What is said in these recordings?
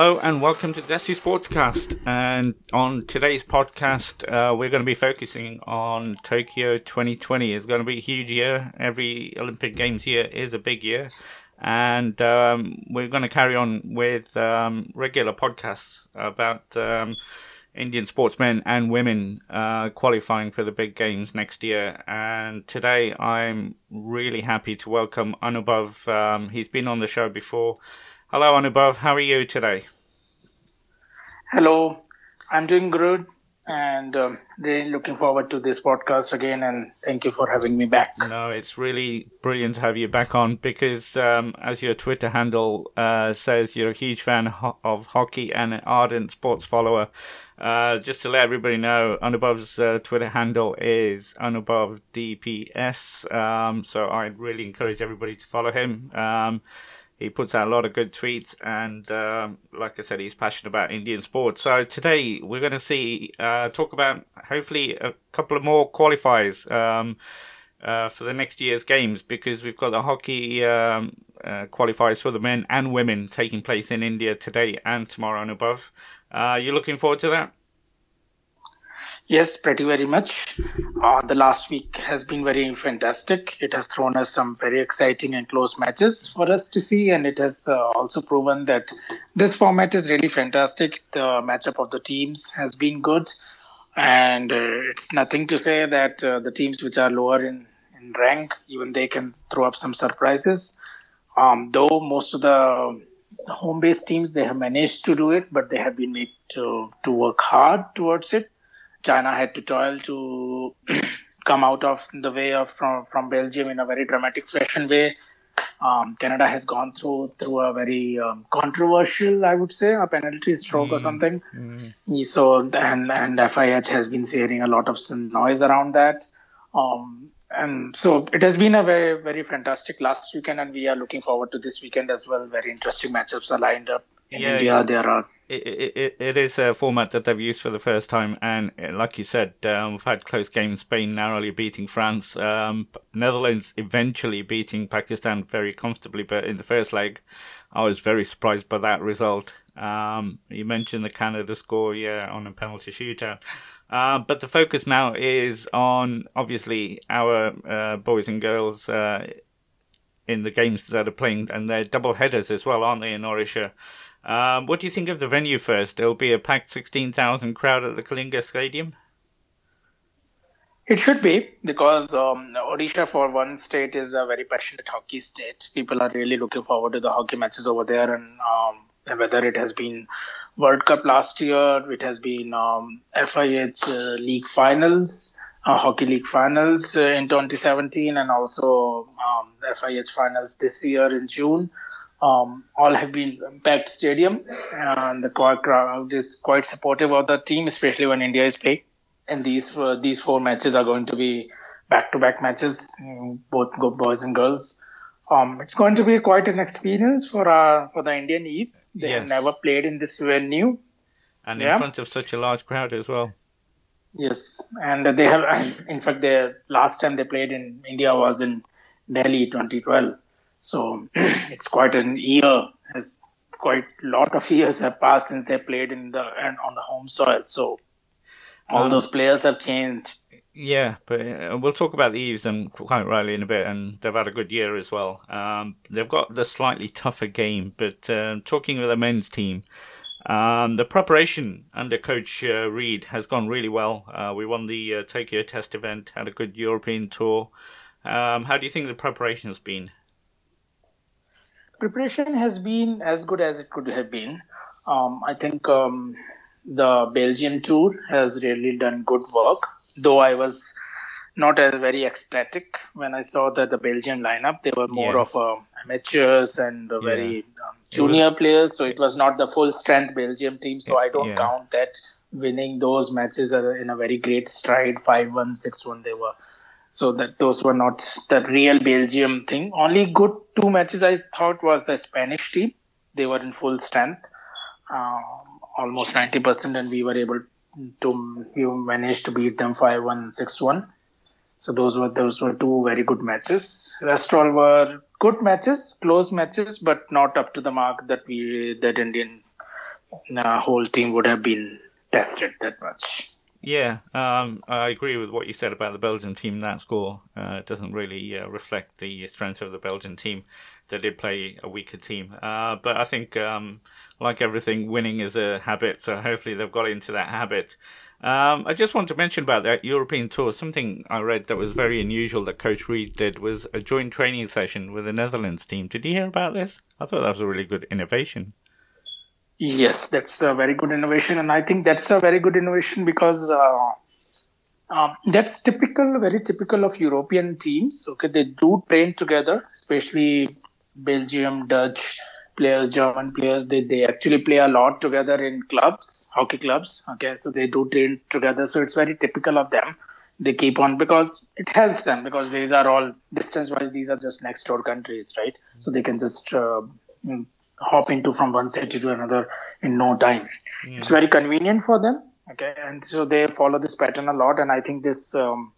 Hello and welcome to Desi Sportscast. And on today's podcast, uh, we're going to be focusing on Tokyo 2020. It's going to be a huge year. Every Olympic Games year is a big year. And um, we're going to carry on with um, regular podcasts about um, Indian sportsmen and women uh, qualifying for the big games next year. And today I'm really happy to welcome Anubhav. Um, he's been on the show before. Hello, Anubhav. How are you today? Hello, I'm doing good and um, really looking forward to this podcast again. And thank you for having me back. No, it's really brilliant to have you back on because, um, as your Twitter handle uh, says, you're a huge fan ho- of hockey and an ardent sports follower. Uh, just to let everybody know, Anubhav's uh, Twitter handle is AnubhavDPS. Um, so I'd really encourage everybody to follow him. He puts out a lot of good tweets, and um, like I said, he's passionate about Indian sports. So today we're going to see uh, talk about hopefully a couple of more qualifiers um, uh, for the next year's games because we've got the hockey um, uh, qualifiers for the men and women taking place in India today and tomorrow and above. Uh, you looking forward to that? Yes, pretty very much. Uh, the last week has been very fantastic. It has thrown us some very exciting and close matches for us to see, and it has uh, also proven that this format is really fantastic. The matchup of the teams has been good, and uh, it's nothing to say that uh, the teams which are lower in, in rank, even they can throw up some surprises. Um, though most of the home-based teams they have managed to do it, but they have been made to, to work hard towards it China had to toil to come out of the way of from, from Belgium in a very dramatic fashion way. Um, Canada has gone through through a very um, controversial, I would say, a penalty stroke mm. or something. Mm. So and and FIH has been hearing a lot of noise around that. Um, and so it has been a very very fantastic last weekend, and we are looking forward to this weekend as well. Very interesting matchups are lined up in yeah, India. Yeah. There are it, it, it is a format that they've used for the first time, and uh, like you said, um, we've had close games. Spain narrowly beating France, um, Netherlands eventually beating Pakistan very comfortably. But in the first leg, I was very surprised by that result. Um, you mentioned the Canada score, yeah, on a penalty shootout. Uh, but the focus now is on obviously our uh, boys and girls uh, in the games that are playing, and they're double headers as well, aren't they, in Odisha? Um, what do you think of the venue first? It'll be a packed 16,000 crowd at the Kalinga Stadium? It should be because um, Odisha, for one state, is a very passionate hockey state. People are really looking forward to the hockey matches over there, and um, whether it has been World Cup last year, it has been um, FIH uh, League Finals, uh, Hockey League Finals uh, in 2017, and also um, FIH Finals this year in June um, all have been packed stadium, and the crowd is quite supportive of the team, especially when India is playing. And these uh, these four matches are going to be back-to-back matches, both boys and girls. Um, it's going to be quite an experience for our for the Indian Eves. They yes. have never played in this venue, and in front of such a large crowd as well. Yes, and they have. In fact, their last time they played in India was in Delhi, 2012 so it's quite an year. Has quite a lot of years have passed since they played in the and on the home soil. So all um, those players have changed. Yeah, but uh, we'll talk about the Eves and quite rightly in a bit, and they've had a good year as well. Um, they've got the slightly tougher game, but uh, talking with the men's team, um, the preparation under Coach uh, Reid has gone really well. Uh, we won the uh, Tokyo Test event, had a good European tour. Um, how do you think the preparation has been? Preparation has been as good as it could have been. Um, I think um, the Belgian tour has really done good work, though I was not as very ecstatic when I saw that the Belgian lineup. They were more yeah. of uh, amateurs and uh, very um, junior was... players, so it was not the full strength Belgium team. So I don't yeah. count that winning those matches in a very great stride 5 1, 6 1. They were so that those were not the real Belgium thing. Only good two matches I thought was the Spanish team. They were in full strength, um, almost 90%, and we were able to we managed to beat them 5-1, 6-1. So those were those were two very good matches. Rest all were good matches, close matches, but not up to the mark that we that Indian the whole team would have been tested that much. Yeah, um, I agree with what you said about the Belgian team. That score uh, doesn't really uh, reflect the strength of the Belgian team. They did play a weaker team, uh, but I think, um, like everything, winning is a habit. So hopefully they've got into that habit. Um, I just want to mention about that European tour. Something I read that was very unusual that Coach Reid did was a joint training session with the Netherlands team. Did you hear about this? I thought that was a really good innovation. Yes, that's a very good innovation, and I think that's a very good innovation because uh, um, that's typical, very typical of European teams. Okay, they do train together, especially Belgium, Dutch players, German players. They they actually play a lot together in clubs, hockey clubs. Okay, so they do train together. So it's very typical of them. They keep on because it helps them because these are all distance wise. These are just next door countries, right? So they can just uh, hop into from one city to another in no time. Mm. It's very convenient for them. Okay, and so they follow this pattern a lot. And I think this um,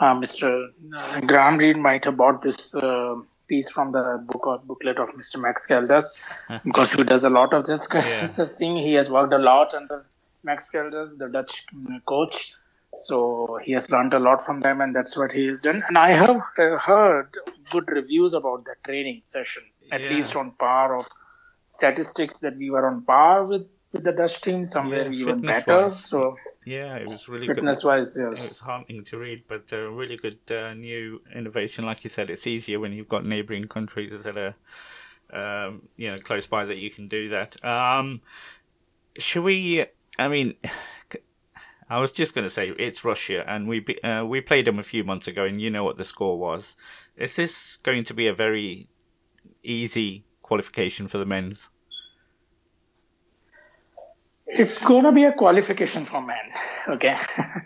uh, Mr. Uh, Graham Reid might have bought this uh, piece from the book or booklet of Mr. Max Caldas because he does a lot of this yeah. thing. He has worked a lot under Max Caldas, the Dutch mm, coach. So he has learned a lot from them, and that's what he has done. And I have uh, heard good reviews about that training session, at yeah. least on par of statistics that we were on par with, with the Dutch team, somewhere yeah, even better. Wise. So yeah, it was really fitness good. wise. Yes, it's heartening to read, but a really good uh, new innovation. Like you said, it's easier when you've got neighbouring countries that are um, you know close by that you can do that. Um, should we? I mean. I was just going to say it's Russia, and we uh, we played them a few months ago, and you know what the score was. Is this going to be a very easy qualification for the men's? It's gonna be a qualification for men, okay.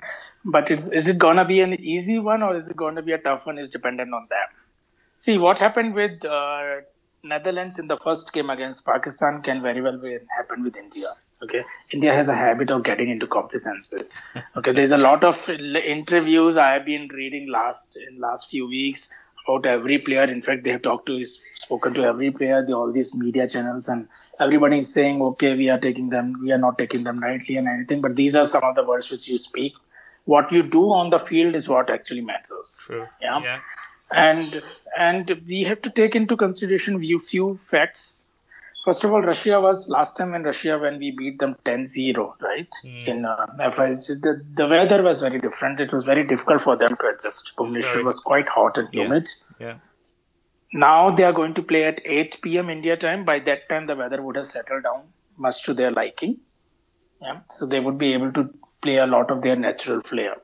but it's, is it gonna be an easy one or is it gonna be a tough one? Is dependent on them. See what happened with uh, Netherlands in the first game against Pakistan can very well be, happen with India. Okay, India has a habit of getting into complacences. Okay, there's a lot of interviews I have been reading last in last few weeks about every player. In fact, they have talked to, is spoken to every player, the, all these media channels, and everybody is saying, okay, we are taking them, we are not taking them rightly and anything. But these are some of the words which you speak. What you do on the field is what actually matters. True. Yeah? yeah. And and we have to take into consideration few facts First of all, Russia was last time in Russia when we beat them 10-0, right? Mm. In uh, the, the weather was very different. It was very difficult for them to adjust. Bhubaneswar right. was quite hot and humid. Yeah. yeah. Now they are going to play at 8 p.m. India time. By that time, the weather would have settled down much to their liking. Yeah. So they would be able to play a lot of their natural flair.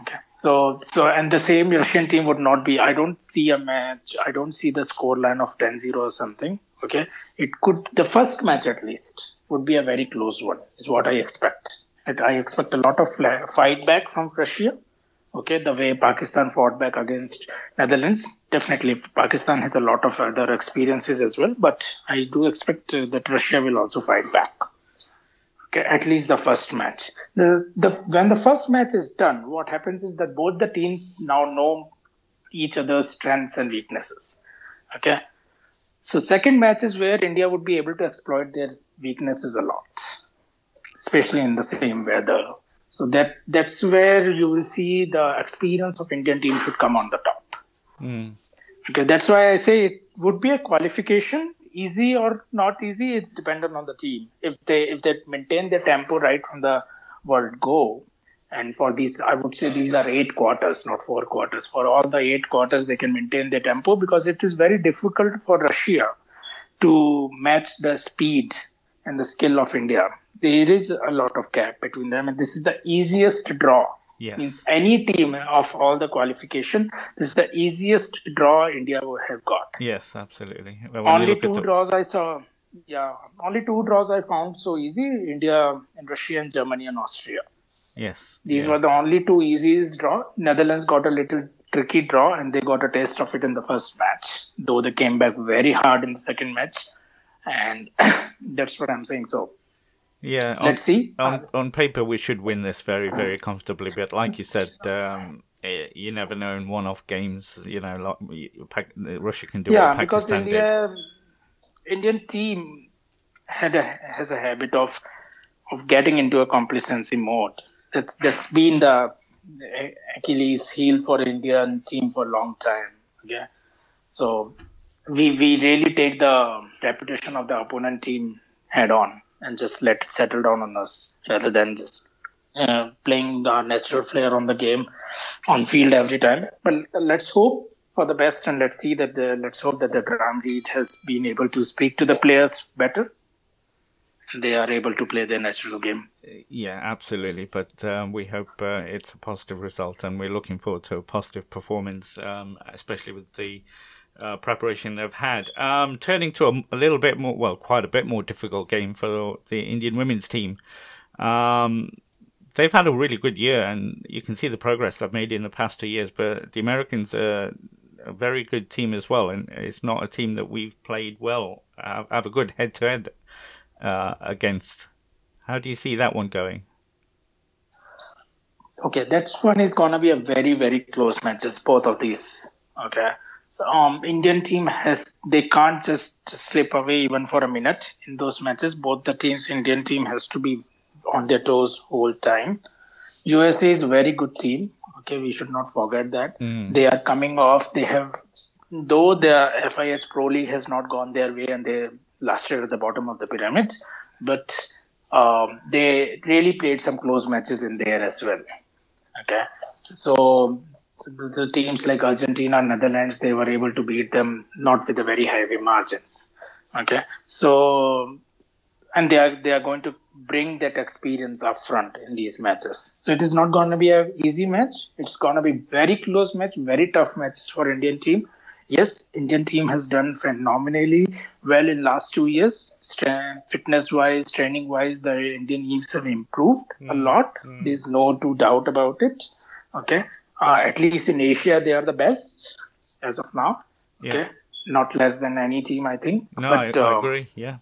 Okay. So so and the same Russian team would not be. I don't see a match. I don't see the score line of 10-0 or something. Okay. It could the first match at least would be a very close one. Is what I expect. I expect a lot of fight back from Russia. Okay, the way Pakistan fought back against Netherlands, definitely Pakistan has a lot of other experiences as well. But I do expect uh, that Russia will also fight back Okay, at least the first match. The, the when the first match is done, what happens is that both the teams now know each other's strengths and weaknesses. Okay, so second match is where India would be able to exploit their weaknesses a lot, especially in the same weather. So that that's where you will see the experience of Indian team should come on the top. Mm. Okay, that's why I say it would be a qualification easy or not easy it's dependent on the team if they if they maintain their tempo right from the world go and for these i would say these are eight quarters not four quarters for all the eight quarters they can maintain their tempo because it is very difficult for russia to match the speed and the skill of india there is a lot of gap between them and this is the easiest draw Yes. Means any team of all the qualification, this is the easiest draw India will have got. Yes, absolutely. only two the... draws I saw. Yeah, only two draws I found so easy: India and Russia and Germany and Austria. Yes. These yeah. were the only two easiest draw. Netherlands got a little tricky draw, and they got a taste of it in the first match. Though they came back very hard in the second match, and that's what I'm saying. So yeah, on, let's see. On, on paper, we should win this very, very comfortably. But like you said, um, eh, you never know in one-off games. You know, like Russia can do yeah, what Pakistan because India, did. Indian team had a, has a habit of of getting into a complacency mode. That's that's been the Achilles heel for Indian team for a long time. Okay, so we we really take the reputation of the opponent team head on and just let it settle down on us rather than just uh, playing the natural flair on the game on field every time. But let's hope for the best and let's see that the let's hope that the Graham Reid has been able to speak to the players better. They are able to play their natural game. Yeah, absolutely. But um, we hope uh, it's a positive result, and we're looking forward to a positive performance, um, especially with the uh, preparation they've had. Um, turning to a, a, little bit more, well, quite a bit more difficult game for the Indian women's team. Um, they've had a really good year, and you can see the progress they've made in the past two years. But the Americans are a very good team as well, and it's not a team that we've played well, have, have a good head to head against. How do you see that one going? Okay, that one is gonna be a very very close match. Just both of these. Okay, um, Indian team has they can't just slip away even for a minute in those matches. Both the teams, Indian team has to be on their toes whole time. USA is a very good team. Okay, we should not forget that mm. they are coming off. They have, though the FIH Pro League has not gone their way and they lasted at the bottom of the pyramid, but um, they really played some close matches in there as well. Okay, so the, teams like Argentina, Netherlands, they were able to beat them not with a very heavy margins. Okay, so and they are they are going to bring that experience up front in these matches. So it is not going to be an easy match. It's going to be very close match, very tough matches for Indian team. Yes, Indian team has done phenomenally well in last two years. fitness wise, training wise, the Indian teams have improved mm. a hmm. lot. Mm. There's no two doubt about it. Okay, uh, at least in Asia, they are the best as of now. Yeah. Okay, not less than any team, I think. No, but, I, I uh, agree. Yeah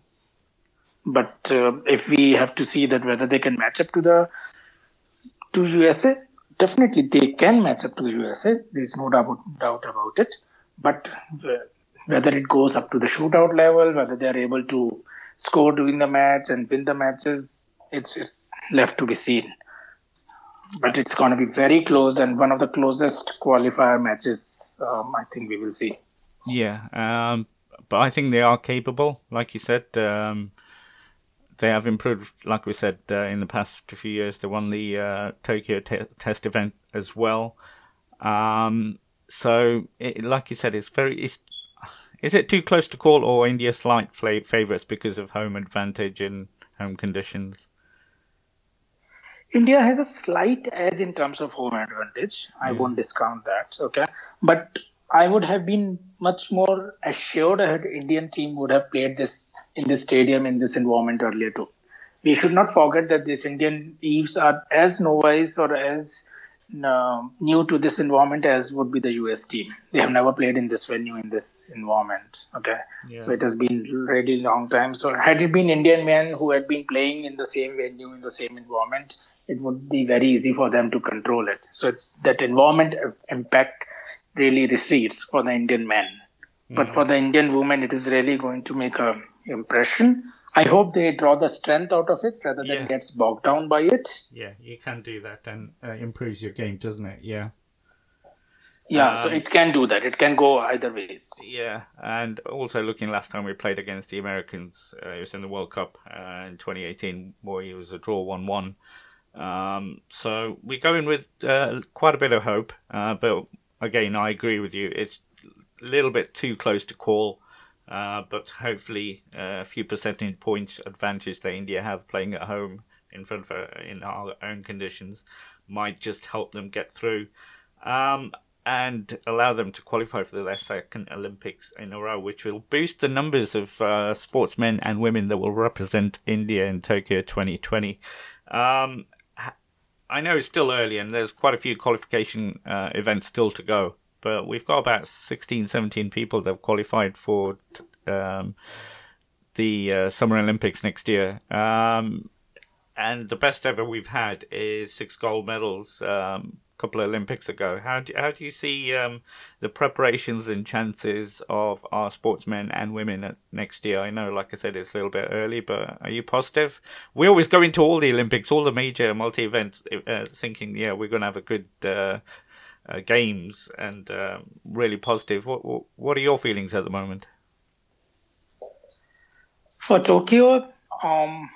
but uh, if we have to see that whether they can match up to the to USA, definitely they can match up to the USA. There's no doubt, doubt about it. But whether it goes up to the shootout level, whether they are able to score during the match and win the matches, it's it's left to be seen. But it's going to be very close and one of the closest qualifier matches. Um, I think we will see. Yeah, um, but I think they are capable, like you said. Um, they have improved, like we said, uh, in the past few years. They won the uh, Tokyo te- Test event as well. Um, so, it, like you said, it's very. It's, is it too close to call, or India slight favourites because of home advantage and home conditions? India has a slight edge in terms of home advantage. I won't discount that. Okay, but I would have been much more assured that Indian team would have played this in this stadium in this environment earlier too. We should not forget that these Indian Eves are as novice or as uh, new to this environment as would be the US team. They have never played in this venue in this environment. Okay, yeah. so it has been really long time. So had it been Indian men who had been playing in the same venue in the same environment, it would be very easy for them to control it. So that environment impact really recedes for the Indian men. Mm-hmm. But for the Indian women, it is really going to make a impression. I hope they draw the strength out of it rather than yeah. gets bogged down by it. Yeah, you can do that and uh, improves your game, doesn't it? Yeah. Yeah, um, so it can do that. It can go either ways. Yeah, and also looking last time we played against the Americans, uh, it was in the World Cup uh, in 2018, where it was a draw 1 1. Um, so we go in with uh, quite a bit of hope, uh, but again, I agree with you. It's a little bit too close to call, uh, but hopefully uh, a few percentage points advantage that India have playing at home in front of uh, in our own conditions might just help them get through. Um, and allow them to qualify for their second Olympics in a row, which will boost the numbers of uh, sportsmen and women that will represent India in Tokyo 2020. Um, I know it's still early and there's quite a few qualification uh, events still to go, but we've got about 16, 17 people that have qualified for um, the uh, Summer Olympics next year. Um, and the best ever we've had is six gold medals. Um, couple of Olympics ago. How do how do you see um, the preparations and chances of our sportsmen and women at next year? I know, like I said, it's a little bit early, but are you positive? We always go into all the Olympics, all the major multi events, uh, thinking, yeah, we're going to have a good. Uh, uh, games and uh, really positive. What, what what are your feelings at the moment? For Tokyo, um,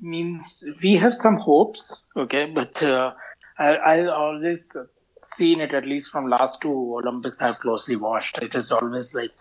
means we have some hopes, okay, but uh, I, I always seen it at least from last two Olympics I've closely watched. It is always like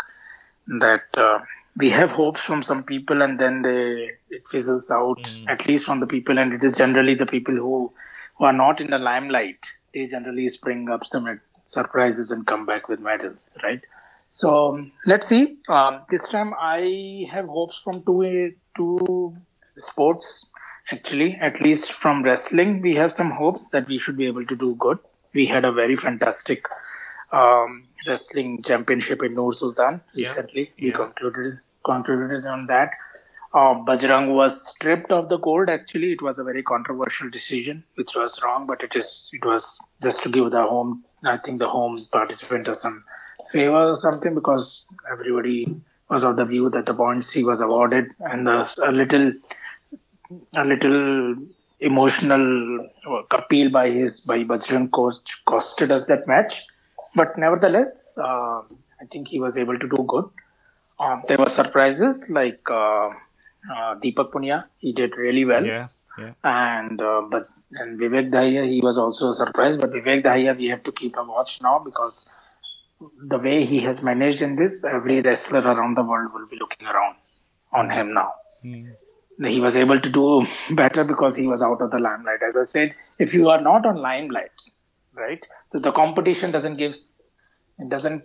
that uh, we have hopes from some people and then they it fizzles out mm. at least from the people and it is generally the people who who are not in the limelight they generally spring up some surprises and come back with medals right? So let's see. Um, this time i have hopes from two two sports actually. At least from wrestling we have some hopes that we should be able to do good. We had a very fantastic um, wrestling championship in Nur Sultan recently. Yeah. we yeah. concluded concluded on that uh, Bajrang was stripped of the gold. Actually, it was a very controversial decision, which was wrong. But it is it was just to give the home. I think the home participant some favor or something because everybody was of the view that the he was awarded and the, a little a little emotional appeal by his by Bajrang coach costed us that match. But nevertheless, uh, I think he was able to do good. Um, there were surprises like uh, uh, Deepak Punia. He did really well. Yeah. Yeah. And uh, but and Vivek Dahiya, he was also surprised. But Vivek Dahiya, we have to keep a watch now because the way he has managed in this, every wrestler around the world will be looking around on him now. Mm he was able to do better because he was out of the limelight. As I said, if you are not on limelight, right? So the competition doesn't give, it doesn't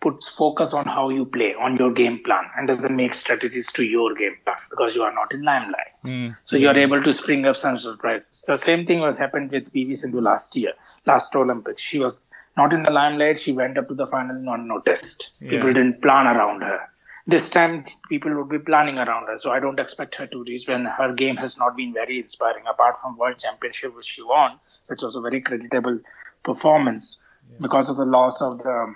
put focus on how you play, on your game plan, and doesn't make strategies to your game plan because you are not in limelight. Mm. So you are able to spring up some surprises. The same thing was happened with PV Sindhu last year, last Olympics. She was not in the limelight. She went up to the final not noticed. Yeah. People didn't plan around her this time people would be planning around her. So I don't expect her to reach when her game has not been very inspiring, apart from World Championship which she won, which was a very creditable performance. Yeah. Because of the loss of the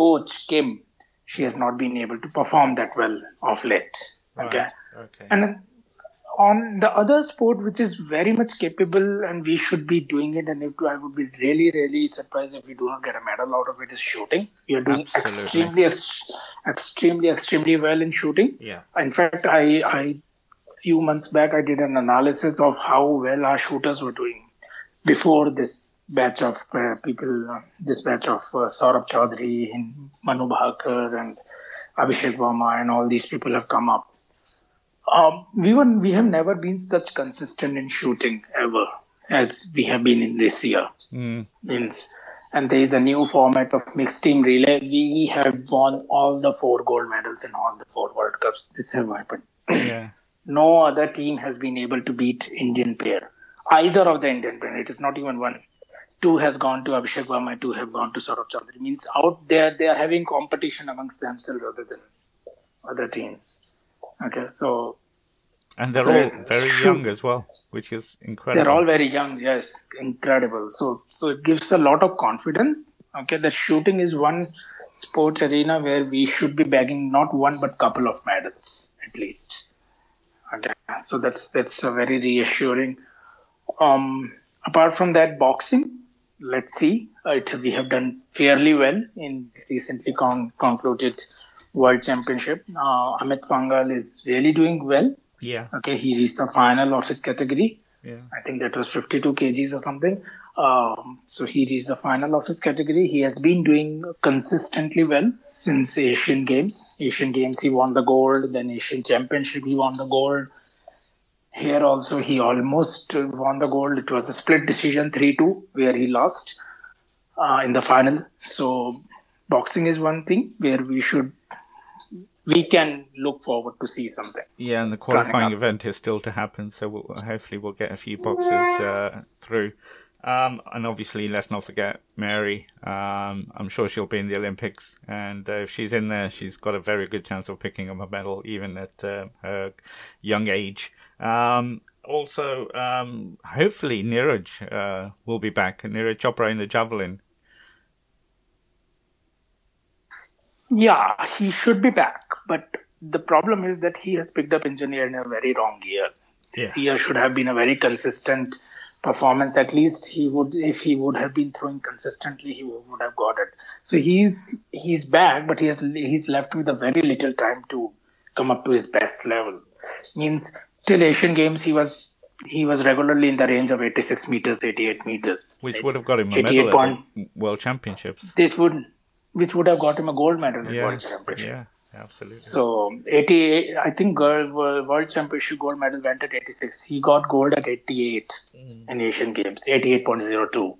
coach Kim, she has not been able to perform that well of late. Okay. Right. Okay. And on the other sport which is very much capable and we should be doing it and if I would be really really surprised if we do not get a medal out of it is shooting we are doing Absolutely. extremely ex- extremely extremely well in shooting yeah in fact I I few months back I did an analysis of how well our shooters were doing before this batch of uh, people uh, this batch of uh, Saurabh Chaudhary and Manu Bhaker and Abhishek Verma and all these people have come up um, we were we have never been such consistent in shooting ever as we have been in this year. Mm. Means, and there is a new format of mixed team relay. We have won all the four gold medals in all the four World Cups. This has happened. Yeah. no other team has been able to beat Indian pair. Either of the Indian pair. It is not even one. Two has gone to Abhishek Verma, two have gone to Saurabh Chaudhary. Means out there they are having competition amongst themselves rather than other teams. Okay, so and they're so, all very young as well, which is incredible. They're all very young, yes, incredible. So so it gives a lot of confidence. Okay, that shooting is one sports arena where we should be bagging not one but couple of medals at least. Okay, so that's that's a very reassuring. Um, apart from that, boxing, let's see. It, we have done fairly well in recently con- concluded World Championship. Uh, Amit Panghal is really doing well. Yeah. Okay, he reached the final of his category. Yeah. I think that was 52 kgs or something. Um, so he reached the final of his category. He has been doing consistently well since Asian Games. Asian Games, he won the gold. Then Asian Championship, he won the gold. Here also, he almost won the gold. It was a split decision, 3-2, where he lost uh, in the final. So boxing is one thing where we should we can look forward to see something. Yeah, and the qualifying event is still to happen, so we'll, hopefully we'll get a few boxes uh, through. Um, and obviously, let's not forget Mary. Um, I'm sure she'll be in the Olympics, and uh, if she's in there, she's got a very good chance of picking up a medal, even at uh, her young age. Um, also, um, hopefully, Neeraj uh, will be back. Neeraj Chopra in the javelin. Yeah, he should be back, but the problem is that he has picked up engineer in a very wrong year. This yeah. year should have been a very consistent performance. At least he would, if he would have been throwing consistently, he would have got it. So he's he's back, but he has he's left with a very little time to come up to his best level. Means till Asian Games, he was he was regularly in the range of 86 meters, 88 meters, which would have got him a medal at World Championships. It would, which would have got him a gold medal at yeah, World Championships. Yeah. Absolutely. So 88, I think girl World Championship gold medal went at 86. He got gold at 88 mm. in Asian Games, 88.02.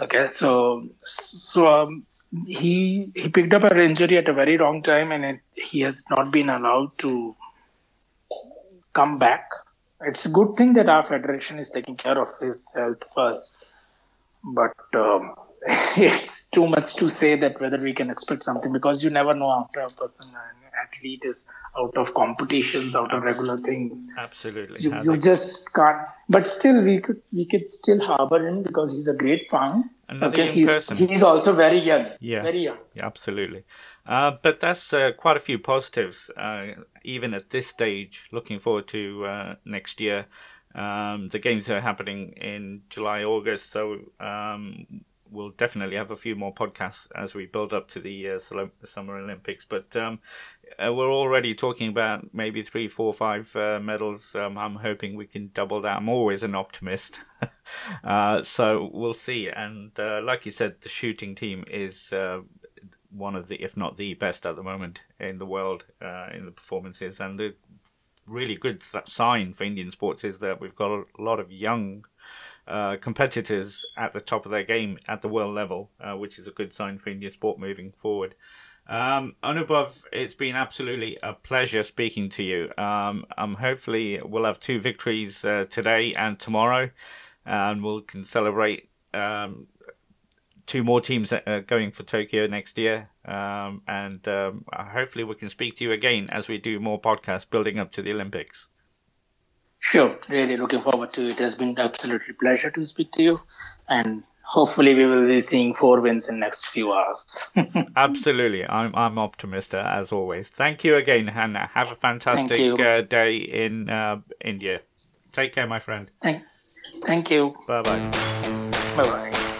Okay, so so um, he he picked up an injury at a very wrong time, and it, he has not been allowed to come back. It's a good thing that our federation is taking care of his health first, but. Um, it's too much to say that whether we can expect something because you never know after a person an athlete is out of competitions out of regular things. Absolutely. You, you just can't but still we could we could still harbor him because he's a great fan Another okay? he's person. he's also very young yeah. very young. Yeah, absolutely. Uh, but that's uh, quite a few positives uh, even at this stage looking forward to uh, next year. Um, the games are happening in July, August, so um, we'll definitely have a few more podcasts as we build up to the uh, Summer Olympics. But um, uh, we're already talking about maybe three, four, five uh, medals. Um, I'm hoping we can double that. I'm always an optimist. Uh, so we'll see. And uh, like you said, the shooting team is uh, one of the, if not the best at the moment in the world in the performances. And the really good sign for Indian sports is that we've got a lot of young uh, competitors at the top of their game at the world level, uh, which is a good sign for Indian sport moving forward. Um, Anubhav, it's been absolutely a pleasure speaking to you. Um, um, hopefully, we'll have two victories uh, today and tomorrow, and we can celebrate um, two more teams uh, going for Tokyo next year. Um, and um, hopefully, we can speak to you again as we do more podcasts building up to the Olympics. Sure, really looking forward to it. It has been absolutely pleasure to speak to you, and hopefully we will be seeing four wins in next few hours. absolutely, I'm I'm optimistic as always. Thank you again, Hannah. Have a fantastic uh, day in uh, India. Take care, my friend. Thank, thank you. Bye bye. Bye bye.